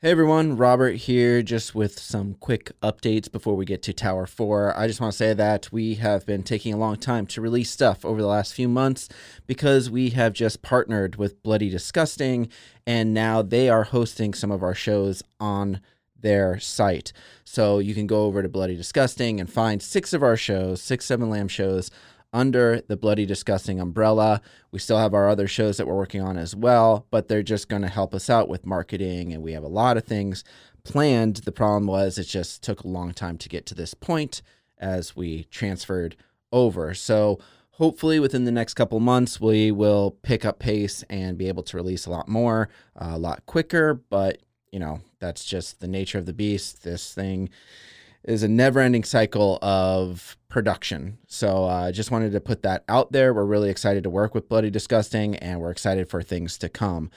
Hey everyone, Robert here, just with some quick updates before we get to Tower 4. I just want to say that we have been taking a long time to release stuff over the last few months because we have just partnered with Bloody Disgusting and now they are hosting some of our shows on their site. So you can go over to Bloody Disgusting and find six of our shows, six Seven Lamb shows under the Bloody Disgusting umbrella. We still have our other shows that we're working on as well, but they're just going to help us out with marketing, and we have a lot of things planned. The problem was it just took a long time to get to this point as we transferred over. So hopefully within the next couple months we will pick up pace and be able to release a lot more, uh, a lot quicker. But you know that's just the nature of the beast. This thing is a never ending cycle of production. So I uh, just wanted to put that out there. We're really excited to work with Bloody Disgusting and we're excited for things to come.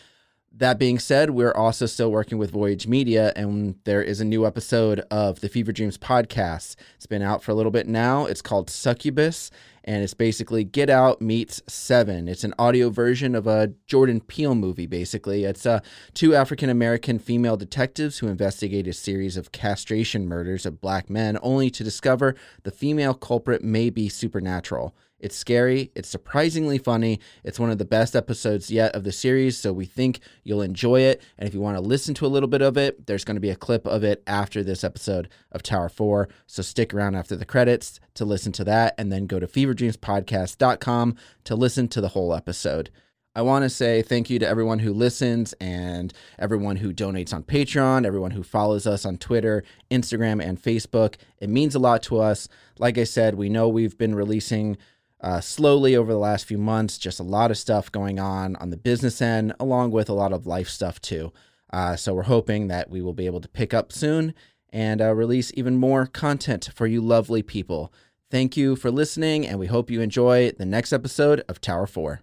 That being said, we're also still working with Voyage Media, and there is a new episode of the Fever Dreams podcast. It's been out for a little bit now. It's called Succubus, and it's basically Get Out meets Seven. It's an audio version of a Jordan Peele movie, basically. It's uh, two African American female detectives who investigate a series of castration murders of black men, only to discover the female culprit may be supernatural. It's scary. It's surprisingly funny. It's one of the best episodes yet of the series, so we think you'll enjoy it. And if you want to listen to a little bit of it, there's going to be a clip of it after this episode of Tower 4. So stick around after the credits to listen to that, and then go to feverdreamspodcast.com to listen to the whole episode. I want to say thank you to everyone who listens and everyone who donates on Patreon, everyone who follows us on Twitter, Instagram, and Facebook. It means a lot to us. Like I said, we know we've been releasing uh, slowly over the last few months. Just a lot of stuff going on on the business end, along with a lot of life stuff too. Uh, so we're hoping that we will be able to pick up soon and uh, release even more content for you lovely people. Thank you for listening, and we hope you enjoy the next episode of Tower 4.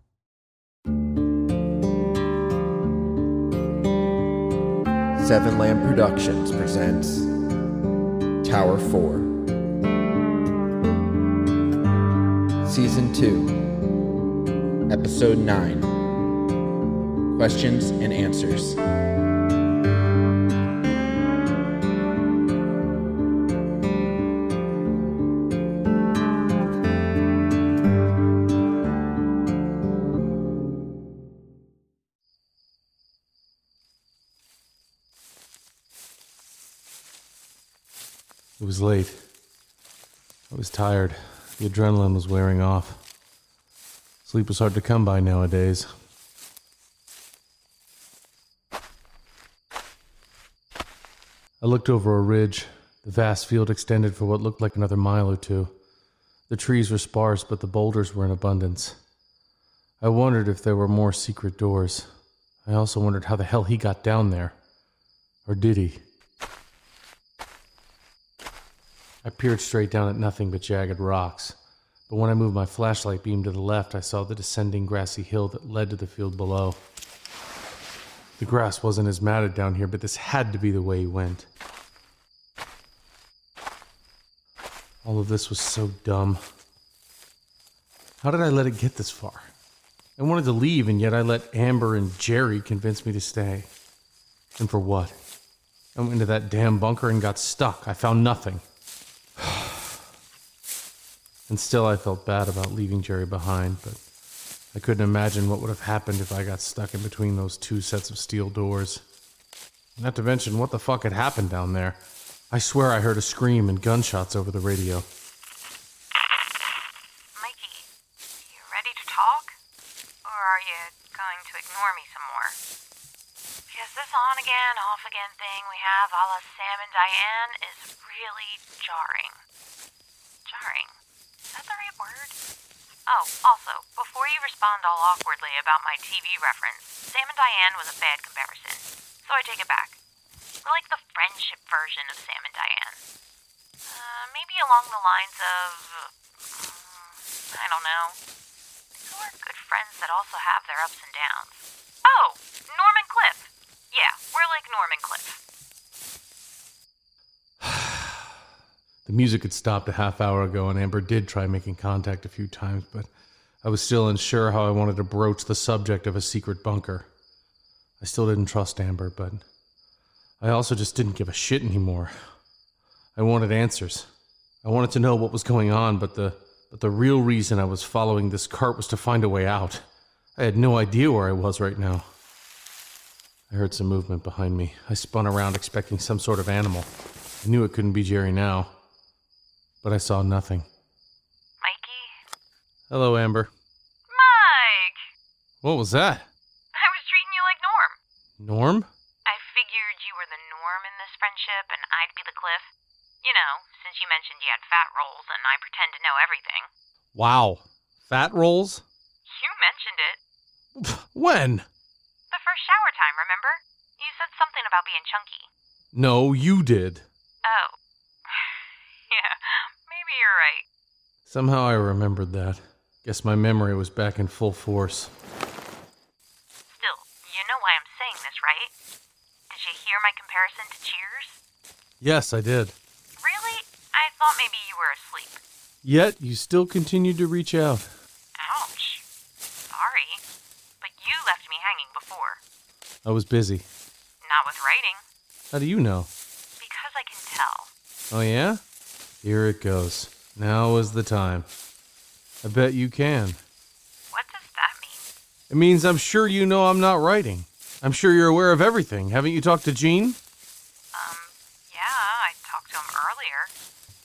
Seven Lamb Productions presents Tower 4. Season 2, Episode 9 Questions and Answers. It was late. I was tired. The adrenaline was wearing off. Sleep was hard to come by nowadays. I looked over a ridge. The vast field extended for what looked like another mile or two. The trees were sparse, but the boulders were in abundance. I wondered if there were more secret doors. I also wondered how the hell he got down there. Or did he? I peered straight down at nothing but jagged rocks. But when I moved my flashlight beam to the left, I saw the descending grassy hill that led to the field below. The grass wasn't as matted down here, but this had to be the way he went. All of this was so dumb. How did I let it get this far? I wanted to leave, and yet I let Amber and Jerry convince me to stay. And for what? I went into that damn bunker and got stuck. I found nothing. And still, I felt bad about leaving Jerry behind, but I couldn't imagine what would have happened if I got stuck in between those two sets of steel doors. Not to mention, what the fuck had happened down there? I swear I heard a scream and gunshots over the radio. Mikey, you ready to talk? Or are you going to ignore me some more? Because this on again, off again thing we have a la Sam and Diane is really jarring. Jarring? Is that the right word? Oh, also, before you respond all awkwardly about my TV reference, Sam and Diane was a bad comparison. so I take it back. We're like the friendship version of Sam and Diane. Uh, maybe along the lines of. mm, I don't know. Who are good friends that also have their ups and downs? Oh, Norm and Cliff. Yeah, we're like Norm and Cliff. The music had stopped a half hour ago, and Amber did try making contact a few times, but I was still unsure how I wanted to broach the subject of a secret bunker. I still didn't trust Amber, but I also just didn't give a shit anymore. I wanted answers. I wanted to know what was going on, but the but the real reason I was following this cart was to find a way out. I had no idea where I was right now. I heard some movement behind me. I spun around expecting some sort of animal. I knew it couldn't be Jerry now, but I saw nothing. Mikey? Hello, Amber. Mike! What was that? I was treating you like Norm. Norm? I figured you were the norm in this friendship and I'd be the cliff. You know, since you mentioned you had fat rolls and I pretend to know everything. Wow. Fat rolls? You mentioned it. When? The first shower time, remember? You said something about being chunky. No, you did. Oh. Yeah, maybe you're right. Somehow I remembered that. Guess my memory was back in full force. Still, you know why I'm saying this, right? Did you hear my comparison to Cheers? Yes, I did. Really? I thought maybe you were asleep. Yet you still continued to reach out. Ouch. Sorry. But you left me hanging before. I was busy. Not with writing. How do you know? Because I can tell. Oh, yeah? Here it goes. Now is the time. I bet you can. What does that mean? It means I'm sure you know I'm not writing. I'm sure you're aware of everything. Haven't you talked to Gene? Um, yeah, I talked to him earlier,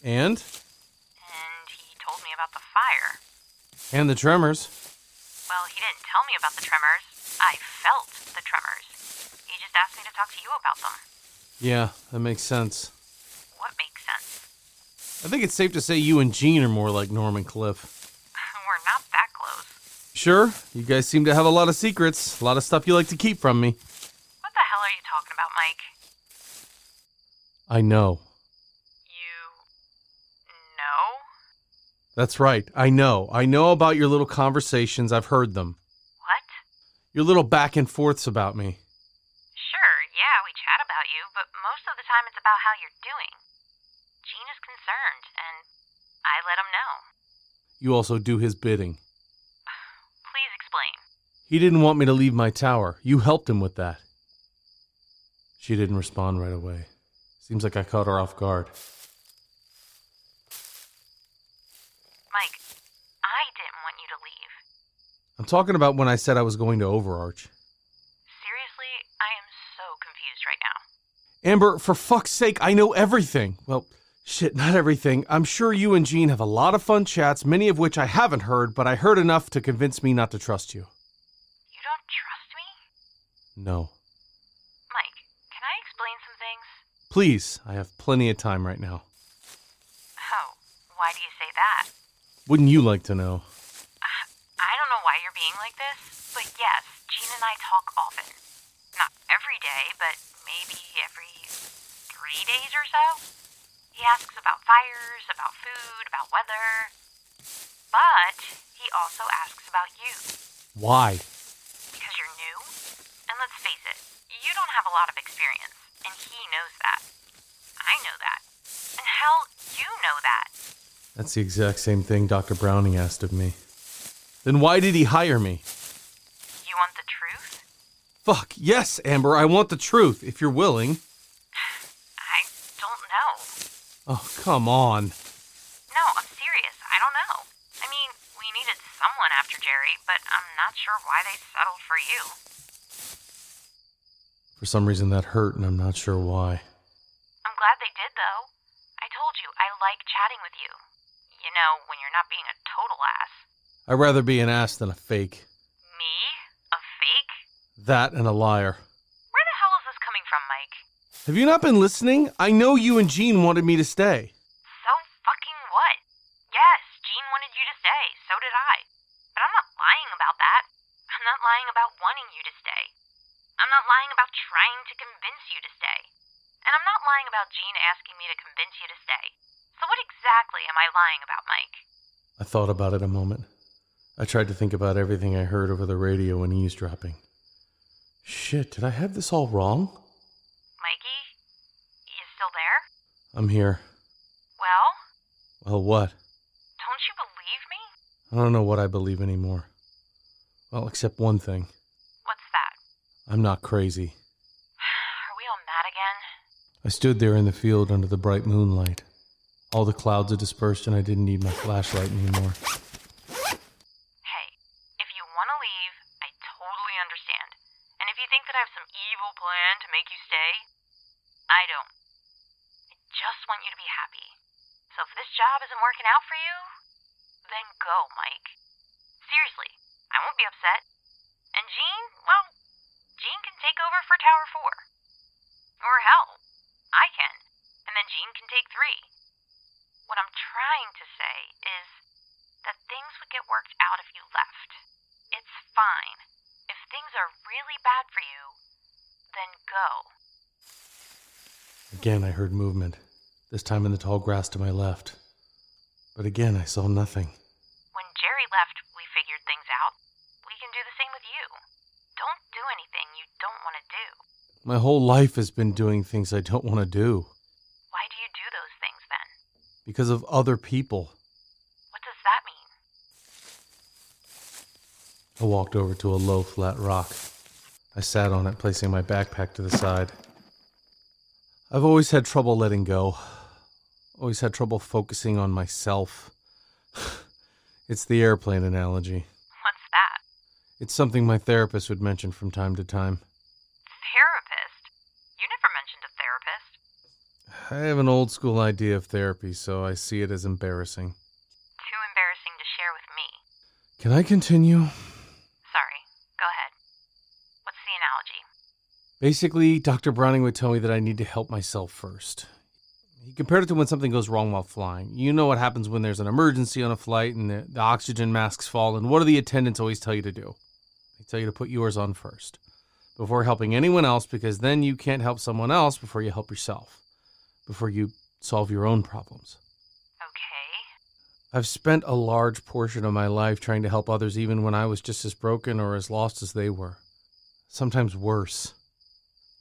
And? and he told me about the fire. And the tremors. Well, he didn't tell me about the tremors. I felt the tremors. He just asked me to talk to you about them. Yeah, that makes sense. What makes sense? I think it's safe to say you and Gene are more like Norm and Cliff. We're not that close. Sure, you guys seem to have a lot of secrets, a lot of stuff you like to keep from me. What the hell are you talking about, Mike? I know. You know? That's right. I know. I know about your little conversations. I've heard them. What? Your little back and forths about me. Sure, yeah, we chat about you, but most of the time it's about how you're doing. Concerned, and I let him know. You also do his bidding. Please explain. He didn't want me to leave my tower. You helped him with that. She didn't respond right away. Seems like I caught her off guard. Mike, I didn't want you to leave. I'm talking about when I said I was going to Overarch. Seriously, I am so confused right now. Amber, for fuck's sake, I know everything. Well, shit, not everything. I'm sure you and Jean have a lot of fun chats, many of which I haven't heard, but I heard enough to convince me not to trust you. You don't trust me? No. Mike, can I explain some things? Please, I have plenty of time right now. Oh, why do you say that? Wouldn't you like to know? Uh, I don't know why you're being like this, but yes, Jean and I talk often. Not every day, but maybe every three days or so. He asks about fires, about food, about weather. But he also asks about you, Why? because you're new. And let's face it, you don't have a lot of experience, and he knows that. I know that. And hell, you know that. That's the exact same thing Dr. Browning asked of me. Then why did he hire me? You want the truth? Fuck, yes, Amber, I want the truth, if you're willing. I don't know. Oh, come on. No, I'm serious. I don't know. I mean, we needed someone after Jerry, but I'm not sure why they settled for you. For some reason that hurt, and I'm not sure why. I'm glad they did, though. I told you, I like chatting with you. You know, when you're not being a total ass. I'd rather be an ass than a fake. Me? A fake? That and a liar. Where the hell is this coming from, Mike? Have you not been listening? I know you and Jean wanted me to stay. So fucking what? Yes, Gene wanted you to stay. So did I. But I'm not lying about that. I'm not lying about wanting you to stay. I'm not lying about trying to convince you to stay. And I'm not lying about Jean asking me to convince you to stay. So what exactly am I lying about, Mike? I thought about it a moment. I tried to think about everything I heard over the radio when eavesdropping. Shit, did I have this all wrong? Mikey? You still there? I'm here. Well, Well, what? don't you believe me? I don't know what I believe anymore. Well, except one thing What's that? I'm not crazy. Are we all mad again? I stood there in the field under the bright moonlight. All the clouds had dispersed, and I didn't need my flashlight anymore. Hey, if you want to leave, I totally understand. And if you think that I have some evil plan to make you stay, I don't. I just want you to be happy. So if this job isn't working out for you, then go, Mike. Seriously, I won't be upset. And Jean, well, Jean can take over for Tower 4. Or hell, I can. And then Jean can take 3. What I'm trying to say is that things would get worked out if you left. It's fine. If things are really bad for you, then go. Again, I heard movement, this time in the tall grass to my left. But again, I saw nothing. When Jerry left, we figured things out. We can do the same with you. Don't do anything don't want to do. My whole life has been doing things I don't want to do Why do you do those things then? because of other people. What does that mean? I walked over to a low, flat rock. I sat on it, placing my backpack to the side. I've always had trouble letting go. Always had trouble focusing on myself. it's the airplane analogy. What's that? It's something my therapist would mention from time to time. Therapist? You never mentioned a therapist. I have an old school idea of therapy, so I see it as embarrassing. Too embarrassing to share with me. Can I continue? Sorry. Go ahead. What's the analogy? Basically, Dr. Browning would tell me that I need to help myself first. He compared it to when something goes wrong while flying. You know what happens when there's an emergency on a flight and the, the oxygen masks fall, and what do the attendants always tell you to do? They tell you to put yours on first before helping anyone else because then you can't help someone else before you help yourself, before you solve your own problems. Okay. I've spent a large portion of my life trying to help others even when I was just as broken or as lost as they were. Sometimes worse.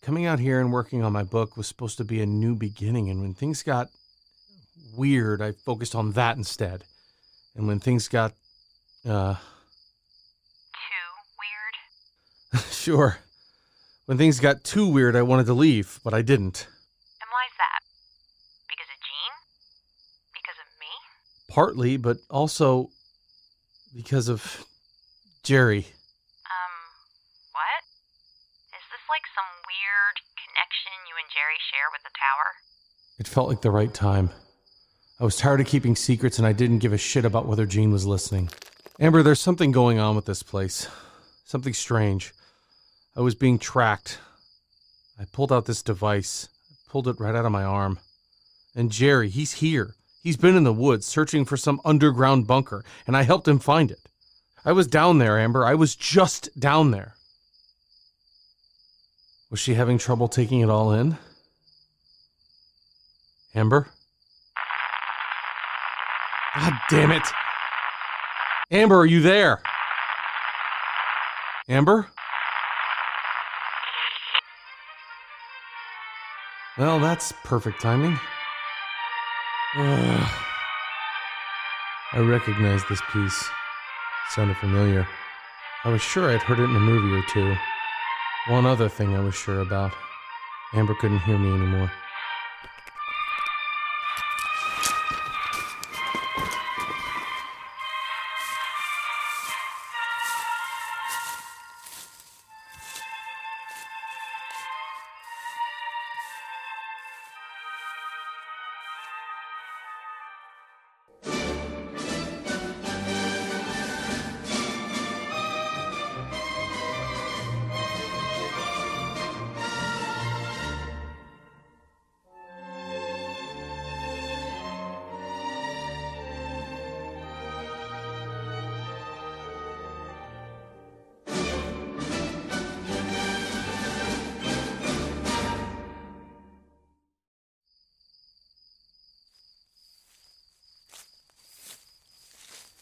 Coming out here and working on my book was supposed to be a new beginning, and when things got weird, I focused on that instead. And when things got, uh, Too weird? sure. When things got too weird, I wanted to leave, but I didn't. And why's that? Because of Jean? Because of me? Partly, but also because of Jerry. Um, what? Is this like some weird connection you and Jerry share with the tower? It felt like the right time. I was tired of keeping secrets and I didn't give a shit about whether Jean was listening. Amber, there's something going on with this place. Something strange. I was being tracked. I pulled out this device, I pulled it right out of my arm. And Jerry, he's here. He's been in the woods searching for some underground bunker, and I helped him find it. I was down there, Amber. I was just down there. Was she having trouble taking it all in? Amber? God damn it. Amber, are you there? Amber? Well, that's perfect timing. I recognized this piece. It sounded familiar. I was sure I'd heard it in a movie or two. One other thing I was sure about Amber couldn't hear me anymore.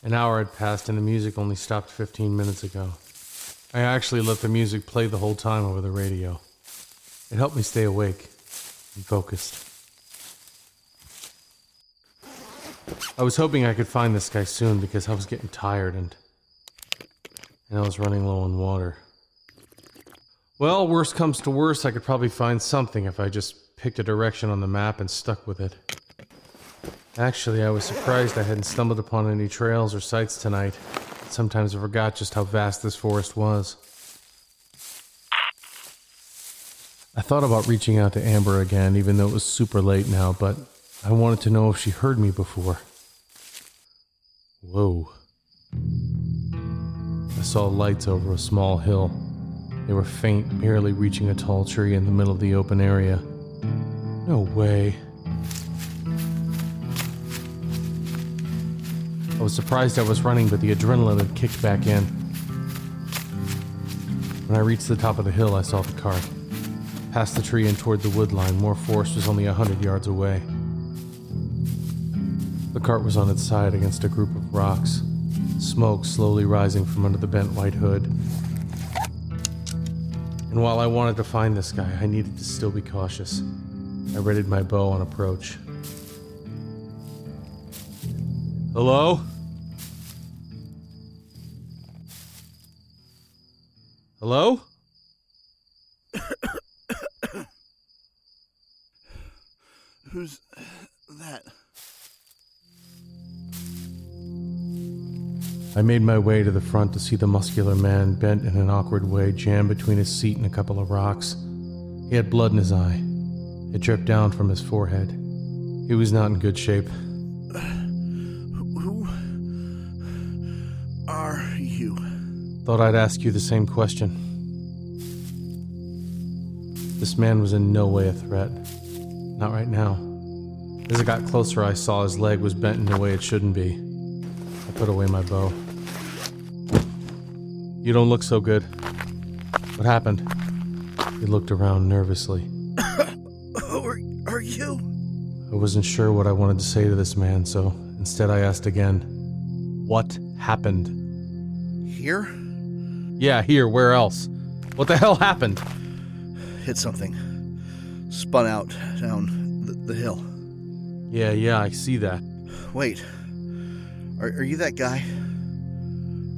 An hour had passed and the music only stopped 15 minutes ago. I actually let the music play the whole time over the radio. It helped me stay awake and focused. I was hoping I could find this guy soon because I was getting tired and and I was running low on water. Well, worst comes to worst, I could probably find something if I just picked a direction on the map and stuck with it. Actually, I was surprised I hadn't stumbled upon any trails or sights tonight. Sometimes I forgot just how vast this forest was. I thought about reaching out to Amber again, even though it was super late now, but I wanted to know if she heard me before. Whoa. I saw lights over a small hill. They were faint, barely reaching a tall tree in the middle of the open area. No way. I was surprised I was running, but the adrenaline had kicked back in. When I reached the top of the hill, I saw the cart. Past the tree and toward the wood line, more forest was only a hundred yards away. The cart was on its side against a group of rocks, smoke slowly rising from under the bent white hood. And while I wanted to find this guy, I needed to still be cautious. I readied my bow on approach. Hello? Hello? Who's that? I made my way to the front to see the muscular man bent in an awkward way, jammed between his seat and a couple of rocks. He had blood in his eye. It dripped down from his forehead. He was not in good shape. Thought I'd ask you the same question. This man was in no way a threat. Not right now. As I got closer, I saw his leg was bent in a way it shouldn't be. I put away my bow. You don't look so good. What happened? He looked around nervously. Who are, are you? I wasn't sure what I wanted to say to this man, so instead I asked again, What happened? Here? Yeah, here, where else? What the hell happened? Hit something. Spun out down the, the hill. Yeah, yeah, I see that. Wait. Are, are you that guy?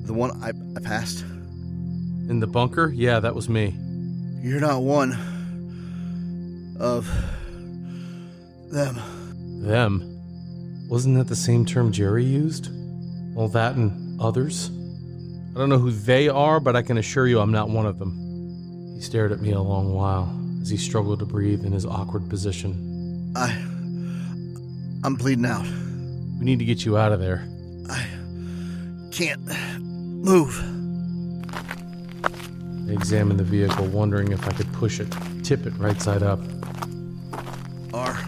The one I, I passed? In the bunker? Yeah, that was me. You're not one of them. Them? Wasn't that the same term Jerry used? All that and others? I don't know who they are, but I can assure you I'm not one of them. He stared at me a long while as he struggled to breathe in his awkward position. I. I'm bleeding out. We need to get you out of there. I can't move. I examined the vehicle, wondering if I could push it, tip it right side up. Are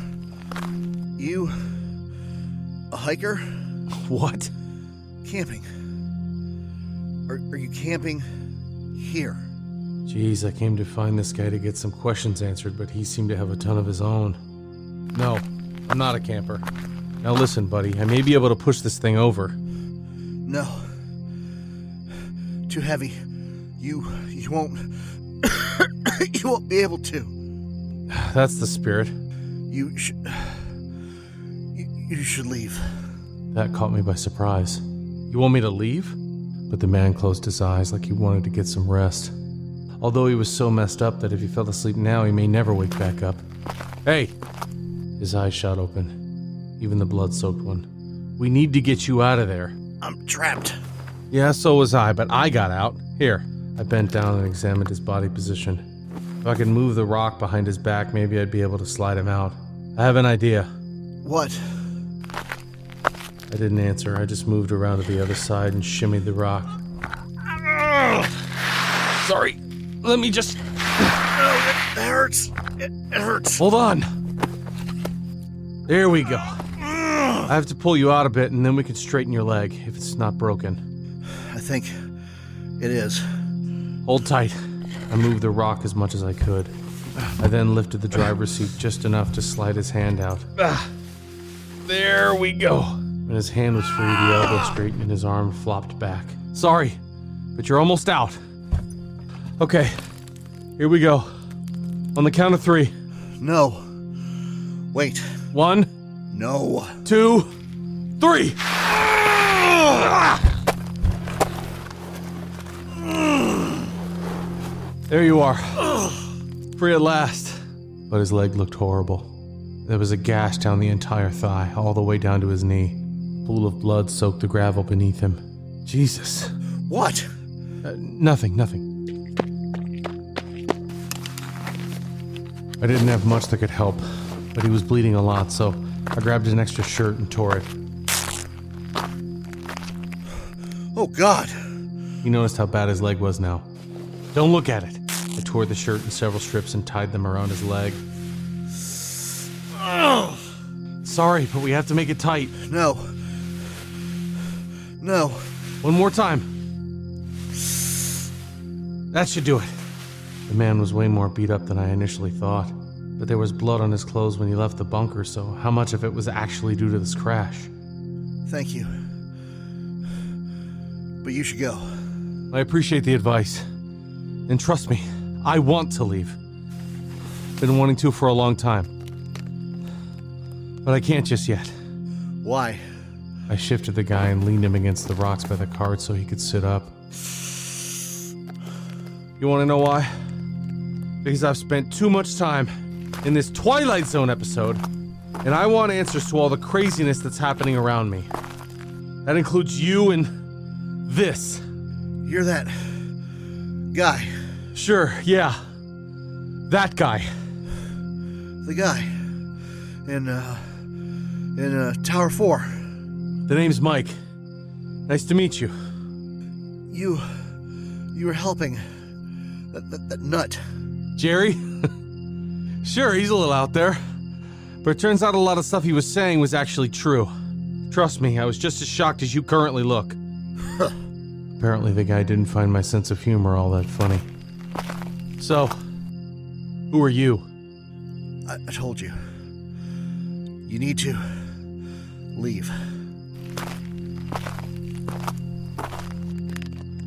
you a hiker? What? Camping? Are, are you camping here? Jeez, I came to find this guy to get some questions answered, but he seemed to have a ton of his own. No, I'm not a camper. Now listen, buddy, I may be able to push this thing over. No. Too heavy. You you won't you won't be able to. That's the spirit. You should you, you should leave. That caught me by surprise. You want me to leave? But the man closed his eyes like he wanted to get some rest. Although he was so messed up that if he fell asleep now, he may never wake back up. Hey! His eyes shot open, even the blood soaked one. We need to get you out of there. I'm trapped. Yeah, so was I, but I got out. Here. I bent down and examined his body position. If I could move the rock behind his back, maybe I'd be able to slide him out. I have an idea. What? I didn't answer. I just moved around to the other side and shimmied the rock. Sorry. Let me just. Oh, it hurts. It, it hurts. Hold on. There we go. I have to pull you out a bit and then we can straighten your leg if it's not broken. I think it is. Hold tight. I moved the rock as much as I could. I then lifted the driver's seat just enough to slide his hand out. There we go. When his hand was free, the elbow straightened and his arm flopped back. Sorry, but you're almost out. Okay, here we go. On the count of three. No. Wait. One, No. two, three. There you are. Free at last. But his leg looked horrible. There was a gash down the entire thigh, all the way down to his knee. Pool of blood soaked the gravel beneath him. Jesus. What? Uh, nothing, nothing. I didn't have much that could help, but he was bleeding a lot, so I grabbed an extra shirt and tore it. Oh, God. He noticed how bad his leg was now. Don't look at it. I tore the shirt in several strips and tied them around his leg. Sorry, but we have to make it tight. No. No. One more time. That should do it. The man was way more beat up than I initially thought. But there was blood on his clothes when he left the bunker, so how much of it was actually due to this crash? Thank you. But you should go. I appreciate the advice. And trust me, I want to leave. Been wanting to for a long time. But I can't just yet. Why? I shifted the guy and leaned him against the rocks by the cart so he could sit up. You want to know why? Because I've spent too much time in this Twilight Zone episode, and I want answers to all the craziness that's happening around me. That includes you and this. You're that guy. Sure, yeah. That guy. The guy. In, uh. In, uh, Tower 4. The name's Mike. Nice to meet you. You. You were helping. That, that, that nut. Jerry? sure, he's a little out there. But it turns out a lot of stuff he was saying was actually true. Trust me, I was just as shocked as you currently look. Apparently, the guy didn't find my sense of humor all that funny. So, who are you? I, I told you. You need to. leave.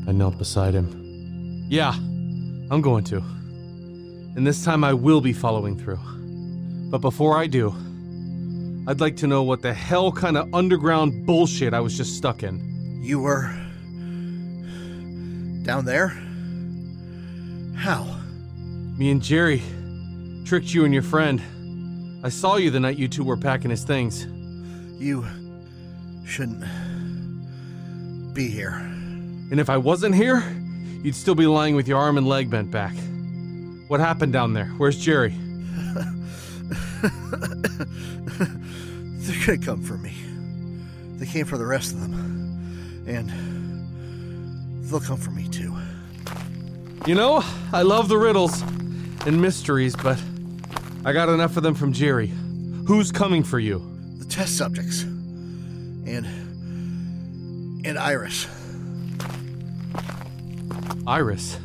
I knelt beside him. Yeah, I'm going to. And this time I will be following through. But before I do, I'd like to know what the hell kind of underground bullshit I was just stuck in. You were. down there? How? Me and Jerry tricked you and your friend. I saw you the night you two were packing his things. You. shouldn't. be here. And if I wasn't here, you'd still be lying with your arm and leg bent back. What happened down there? Where's Jerry? They're gonna come for me. They came for the rest of them. And. they'll come for me too. You know, I love the riddles and mysteries, but I got enough of them from Jerry. Who's coming for you? The test subjects. And. and Iris. Iris.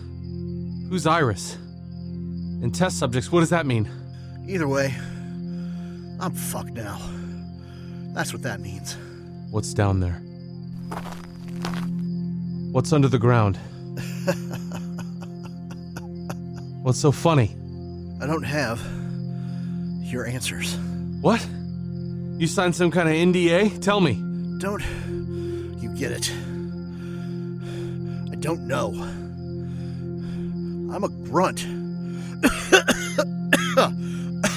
Who's Iris? And test subjects, what does that mean? Either way, I'm fucked now. That's what that means. What's down there? What's under the ground? What's so funny? I don't have your answers. What? You signed some kind of NDA? Tell me. Don't you get it? Don't know. I'm a grunt.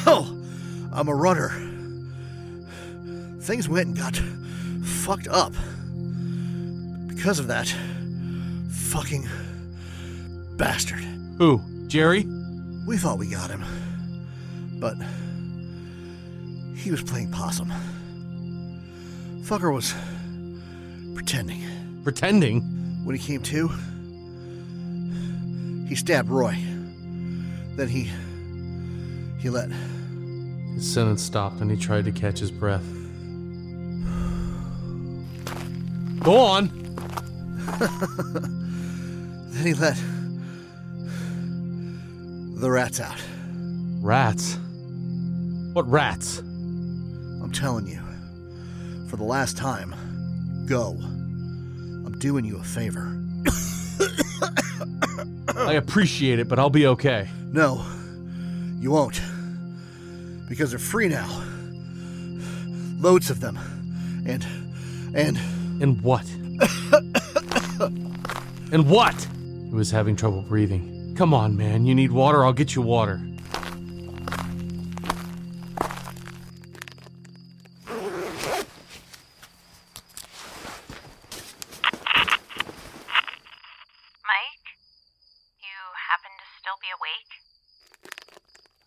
oh, I'm a runner. Things went and got fucked up. Because of that fucking bastard. Who? Jerry? We thought we got him. But he was playing possum. Fucker was pretending. Pretending? When he came to, he stabbed Roy. Then he. he let. His sentence stopped and he tried to catch his breath. Go on! Then he let. the rats out. Rats? What rats? I'm telling you. For For the last time, go. Doing you a favor. I appreciate it, but I'll be okay. No, you won't. Because they're free now. Loads of them. And. and. And what? and what? He was having trouble breathing. Come on, man. You need water? I'll get you water.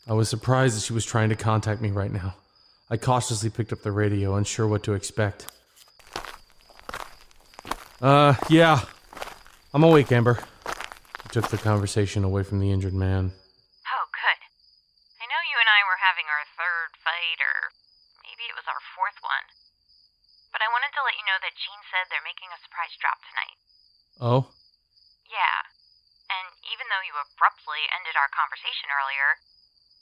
I was surprised that she was trying to contact me right now. I cautiously picked up the radio, unsure what to expect. Uh, yeah. I'm awake, Amber. I took the conversation away from the injured man. Oh, good. I know you and I were having our third fight, or maybe it was our fourth one. But I wanted to let you know that Jean said they're making a surprise drop tonight. Oh? Yeah. And even though you abruptly ended our conversation earlier,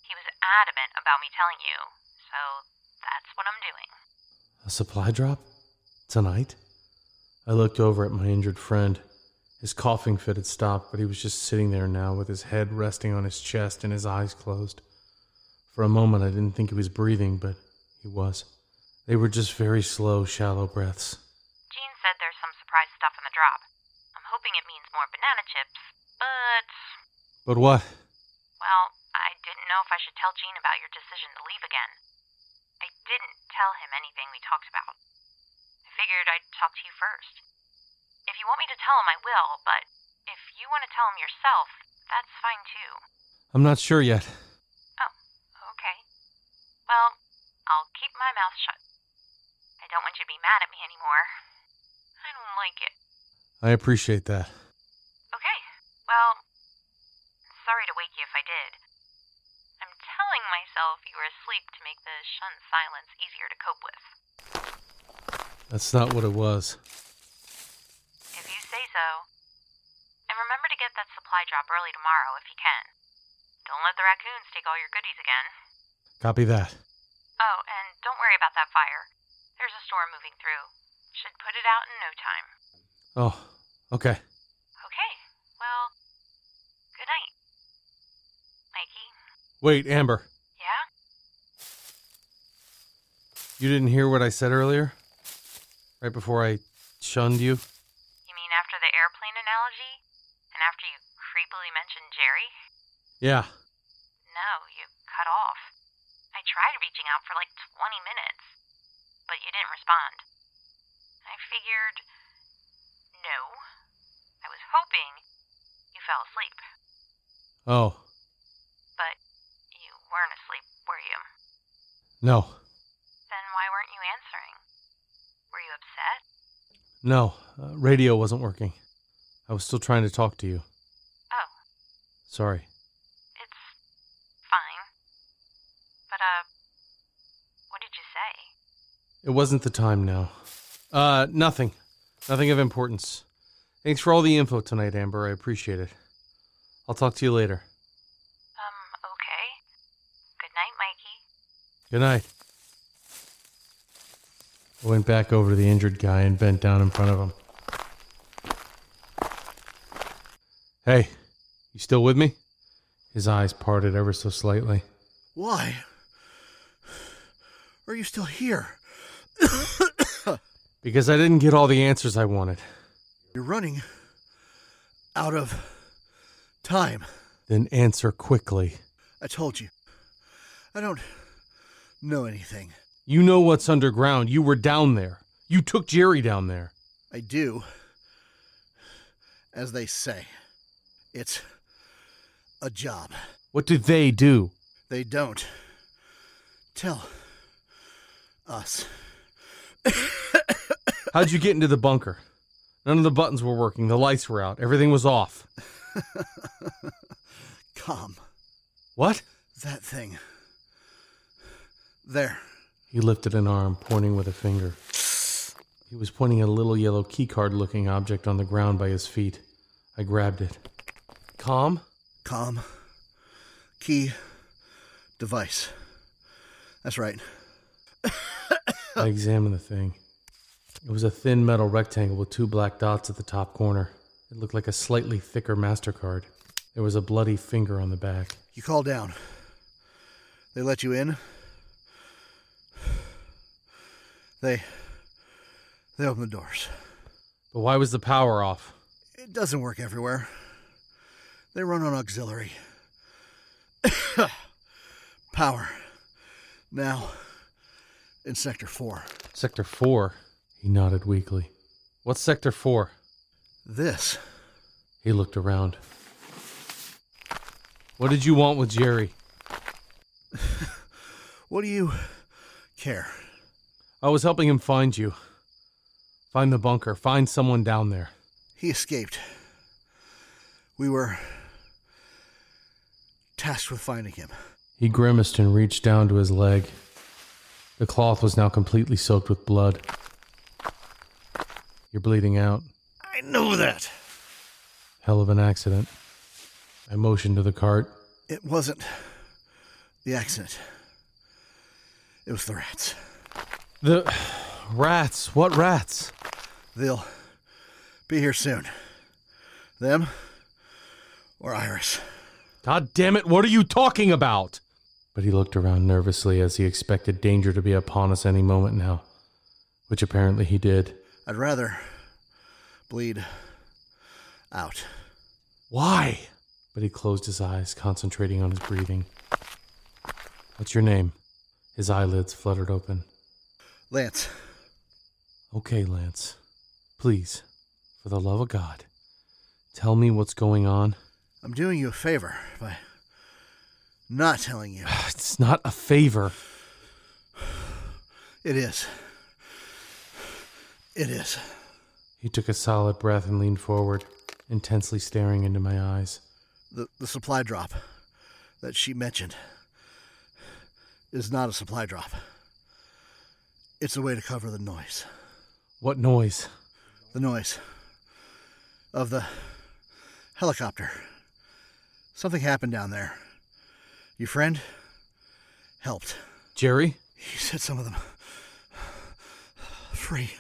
he was adamant about me telling you. So that's what I'm doing. A supply drop? Tonight? I looked over at my injured friend. His coughing fit had stopped, but he was just sitting there now with his head resting on his chest and his eyes closed. For a moment, I didn't think he was breathing, but he was. They were just very slow, shallow breaths. Jean said there's some surprise stuff in the drop. I'm hoping it means more banana chips, but. But what? Well, didn't know if I should tell Jean about your decision to leave again. I didn't tell him anything we talked about. I figured I'd talk to you first. If you want me to tell him, I will, but if you want to tell him yourself, that's fine too. I'm not sure yet. Oh, okay. Well, I'll keep my mouth shut. I don't want you to be mad at me anymore. I don't like it. I appreciate that. Okay, well, sorry to wake you if I did. Telling myself you were asleep to make the shunned silence easier to cope with. That's not what it was. If you say so. And remember to get that supply drop early tomorrow if you can. Don't let the raccoons take all your goodies again. Copy that. Oh, and don't worry about that fire. There's a storm moving through. Should put it out in no time. Oh. Okay, well, good night. Mikey? Wait, Amber. Yeah? You didn't hear what I said earlier? Right before I shunned you? You mean after the airplane analogy? And after you creepily mentioned Jerry? Yeah. No, you cut off. I tried reaching out for like 20 minutes, but you didn't respond. I figured. No. I was hoping you fell asleep, Oh, but you weren't asleep, were you? No. Then why weren't you answering? Were you upset? No. Uh, radio wasn't working. I was still trying to talk to you. Oh, Sorry. it's fine. But, uh, what did you say? It wasn't the time now. Uh, nothing. Nothing of importance. Thanks for all the info tonight, Amber. I appreciate it. I'll talk to you later. Um, okay. Good night, Mikey. Good night. I went back over to the injured guy and bent down in front of him. Hey, you still with me? His eyes parted ever so slightly. Why? Are you still here? Because I didn't get all the answers I wanted. You're running out of time. Then answer quickly. I told you. I don't know anything. You know what's underground. You were down there. You took Jerry down there. I do. As they say, it's a job. What did they do? They don't tell us. How'd you get into the bunker? None of the buttons were working. The lights were out. Everything was off. Calm. What? That thing. There. He lifted an arm, pointing with a finger. He was pointing at a little yellow keycard looking object on the ground by his feet. I grabbed it. Calm? Calm. Key. Device. That's right. I examined the thing. It was a thin metal rectangle with two black dots at the top corner. It looked like a slightly thicker MasterCard. There was a bloody finger on the back. You call down. They let you in. They. They open the doors. But why was the power off? It doesn't work everywhere. They run on auxiliary. Power. Now, in Sector 4. Sector 4. He nodded weakly. What's Sector 4? This. He looked around. What did you want with Jerry? What do you care? I was helping him find you. Find the bunker. Find someone down there. He escaped. We were tasked with finding him. He grimaced and reached down to his leg. The cloth was now completely soaked with blood. You're bleeding out. I know that. Hell of an accident. I motioned to the cart. It wasn't the accident. It was the rats. The rats. What rats? They'll be here soon. Them or Iris. God damn it, what are you talking about? But he looked around nervously as he expected danger to be upon us any moment now, which apparently he did. I'd rather bleed out. Why? But he closed his eyes, concentrating on his breathing. What's your name? His eyelids fluttered open. Lance, Okay, Lance. Please, for the love of God, tell me what's going on. I'm doing you a favor by not telling you. It's not a favor. It is. It is. He took a solid breath and leaned forward, intensely staring into my eyes. The, the supply drop that she mentioned is not a supply drop. It's a way to cover the noise. What noise? The noise of the helicopter. Something happened down there. Your friend helped. Jerry? He set some of them free.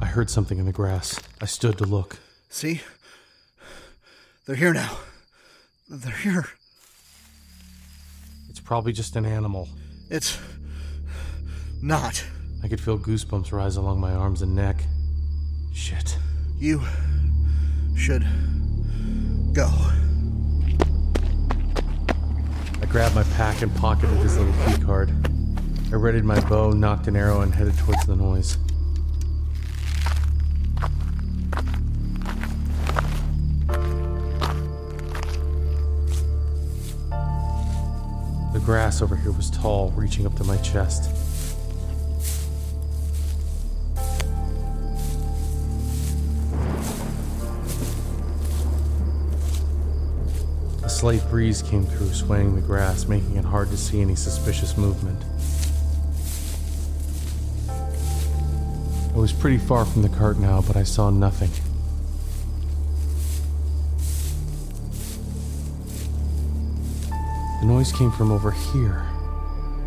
I heard something in the grass. I stood to look. See? They're here now. They're here. Probably just an animal. It's not. I could feel goosebumps rise along my arms and neck. Shit. You should go. I grabbed my pack and pocketed his little key card. I readied my bow, nocked an arrow, and headed towards the noise. Grass over here was tall, reaching up to my chest. A slight breeze came through, swaying the grass, making it hard to see any suspicious movement. I was pretty far from the cart now, but I saw nothing. Noise came from over here.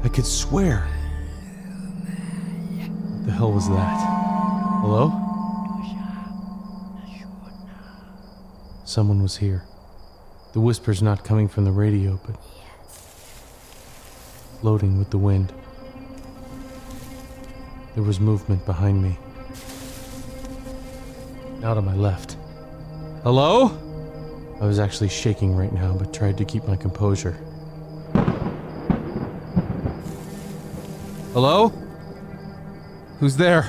I could swear. What the hell was that? Hello? Someone was here. The whisper's not coming from the radio, but floating with the wind. There was movement behind me. Now to my left. Hello? I was actually shaking right now, but tried to keep my composure. Hello? Who's there?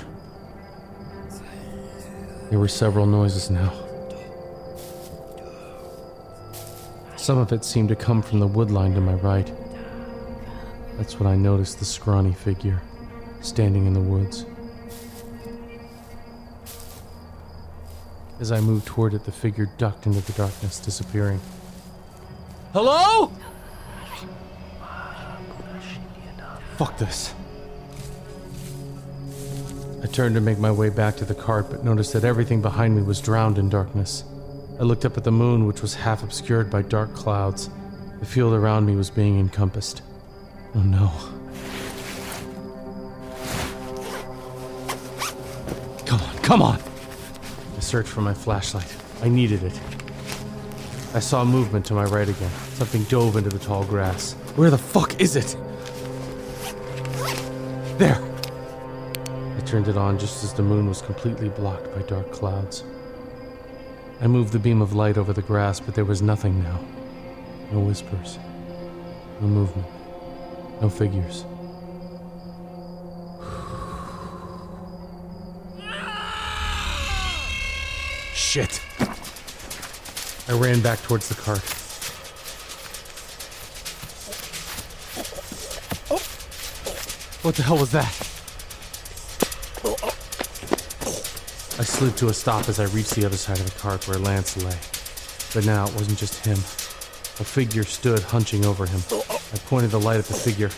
There were several noises now. Some of it seemed to come from the woodline to my right. That's when I noticed the scrawny figure standing in the woods. As I moved toward it, the figure ducked into the darkness, disappearing. Hello? Fuck this turned to make my way back to the cart, but noticed that everything behind me was drowned in darkness. I looked up at the moon, which was half obscured by dark clouds. The field around me was being encompassed. Oh no. Come on, come on! I searched for my flashlight. I needed it. I saw movement to my right again. Something dove into the tall grass. Where the fuck is it? There! Turned it on just as the moon was completely blocked by dark clouds. I moved the beam of light over the grass, but there was nothing now. No whispers. No movement. No figures. Shit! I ran back towards the cart. Oh! What the hell was that? I slid to a stop as I reached the other side of the cart where Lance lay. But now it wasn't just him. A figure stood hunching over him. I pointed the light at the figure.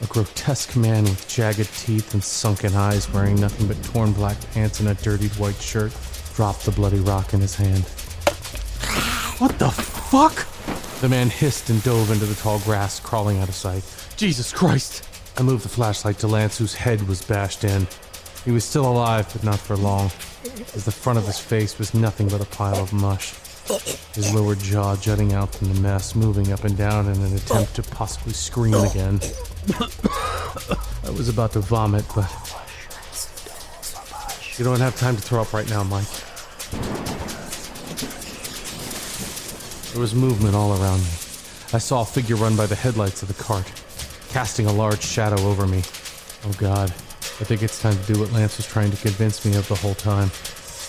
A grotesque man with jagged teeth and sunken eyes wearing nothing but torn black pants and a dirtied white shirt dropped the bloody rock in his hand. What the fuck? The man hissed and dove into the tall grass, crawling out of sight. Jesus Christ! I moved the flashlight to Lance, whose head was bashed in. He was still alive, but not for long, as the front of his face was nothing but a pile of mush. His lower jaw jutting out from the mess, moving up and down in an attempt to possibly scream again. I was about to vomit, but. You don't have time to throw up right now, Mike. There was movement all around me. I saw a figure run by the headlights of the cart, casting a large shadow over me. Oh god, I think it's time to do what Lance was trying to convince me of the whole time.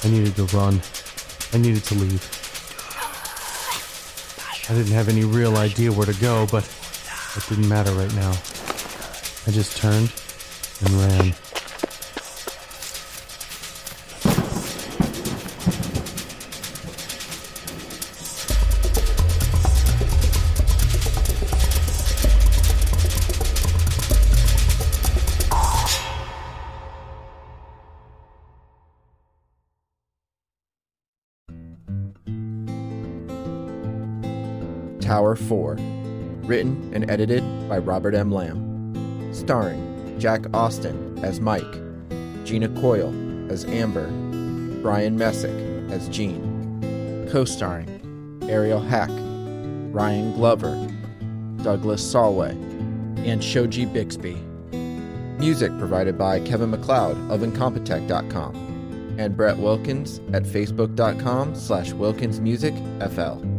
I needed to run. I needed to leave. I didn't have any real idea where to go, but it didn't matter right now. I just turned and ran. Tower 4. Written and edited by Robert M. Lamb. Starring Jack Austin as Mike, Gina Coyle as Amber, Brian Messick as Gene. Co starring Ariel Hack, Ryan Glover, Douglas Solway, and Shoji Bixby. Music provided by Kevin MacLeod of Incompetech.com and Brett Wilkins at Facebook.com slash WilkinsMusicFL.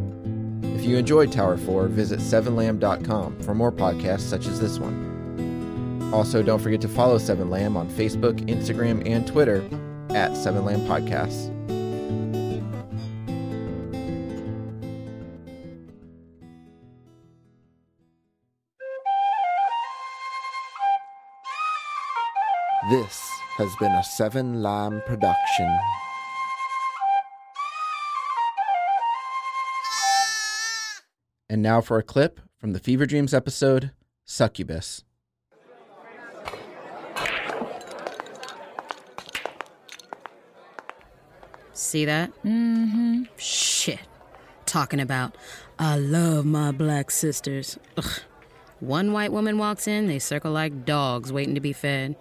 You enjoyed Tower 4, visit 7lamb.com for more podcasts such as this one. Also, don't forget to follow 7lamb on Facebook, Instagram, and Twitter at 7lamb Podcasts. This has been a 7 Lamb production. And now for a clip from the Fever Dreams episode Succubus. See that? Mm-hmm. Shit. Talking about, I love my black sisters. Ugh. One white woman walks in, they circle like dogs waiting to be fed.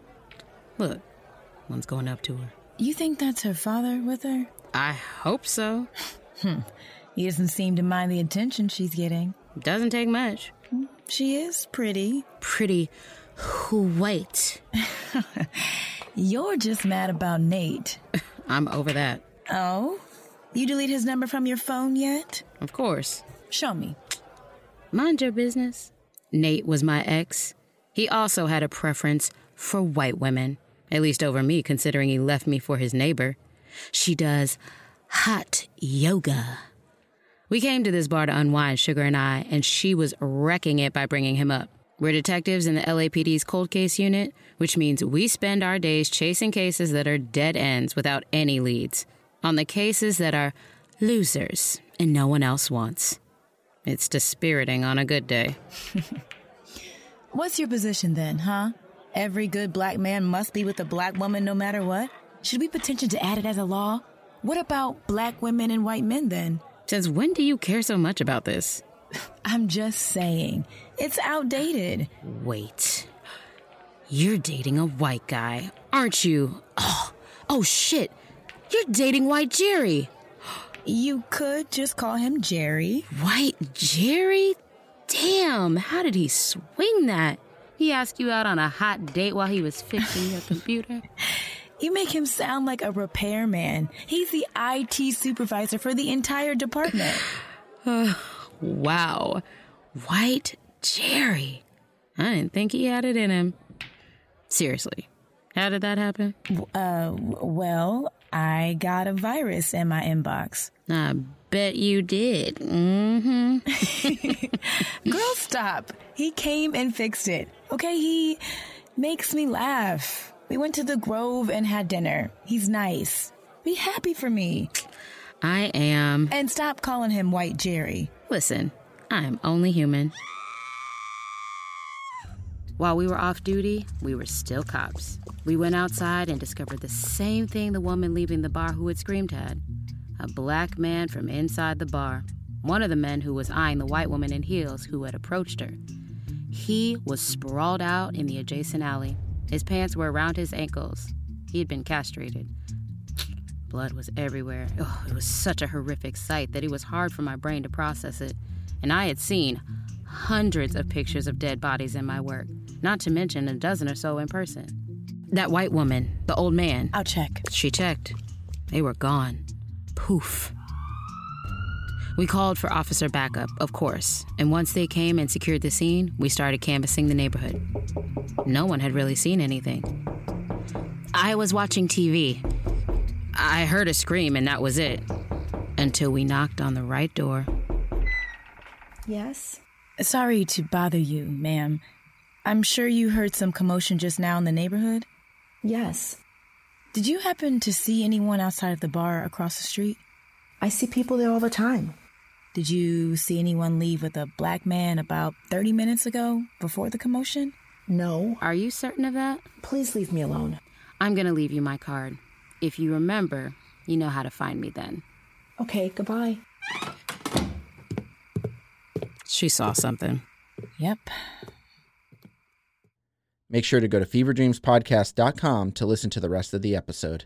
Look, one's going up to her. You think that's her father with her? I hope so. He doesn't seem to mind the attention she's getting. Doesn't take much. Mm, she is pretty. Pretty white. You're just mad about Nate. I'm over that. Oh? You delete his number from your phone yet? Of course. Show me. Mind your business. Nate was my ex. He also had a preference for white women, at least over me, considering he left me for his neighbor. She does hot yoga. We came to this bar to unwind, Sugar and I, and she was wrecking it by bringing him up. We're detectives in the LAPD's cold case unit, which means we spend our days chasing cases that are dead ends without any leads, on the cases that are losers and no one else wants. It's dispiriting on a good day. What's your position then, huh? Every good black man must be with a black woman no matter what? Should we petition to add it as a law? What about black women and white men then? Since when do you care so much about this? I'm just saying, it's outdated. Wait. You're dating a white guy, aren't you? Oh, Oh shit! You're dating White Jerry. You could just call him Jerry. White Jerry? Damn, how did he swing that? He asked you out on a hot date while he was fixing your computer? You make him sound like a repairman. He's the IT supervisor for the entire department. wow. White Jerry. I didn't think he had it in him. Seriously, how did that happen? Uh, well, I got a virus in my inbox. I bet you did. Mm-hmm. Girl, stop. He came and fixed it. Okay, he makes me laugh. We went to the Grove and had dinner. He's nice. Be happy for me. I am. And stop calling him White Jerry. Listen, I'm only human. While we were off duty, we were still cops. We went outside and discovered the same thing the woman leaving the bar who had screamed had a black man from inside the bar. One of the men who was eyeing the white woman in heels who had approached her. He was sprawled out in the adjacent alley. His pants were around his ankles. He had been castrated. Blood was everywhere. Oh, it was such a horrific sight that it was hard for my brain to process it. And I had seen hundreds of pictures of dead bodies in my work, not to mention a dozen or so in person. That white woman, the old man. I'll check. She checked. They were gone. Poof. We called for officer backup, of course, and once they came and secured the scene, we started canvassing the neighborhood. No one had really seen anything. I was watching TV. I heard a scream, and that was it. Until we knocked on the right door. Yes? Sorry to bother you, ma'am. I'm sure you heard some commotion just now in the neighborhood. Yes. Did you happen to see anyone outside of the bar across the street? I see people there all the time. Did you see anyone leave with a black man about 30 minutes ago before the commotion? No. Are you certain of that? Please leave me alone. I'm gonna leave you my card. If you remember, you know how to find me then. Okay, goodbye. She saw something. Yep. Make sure to go to feverdreamspodcast.com to listen to the rest of the episode.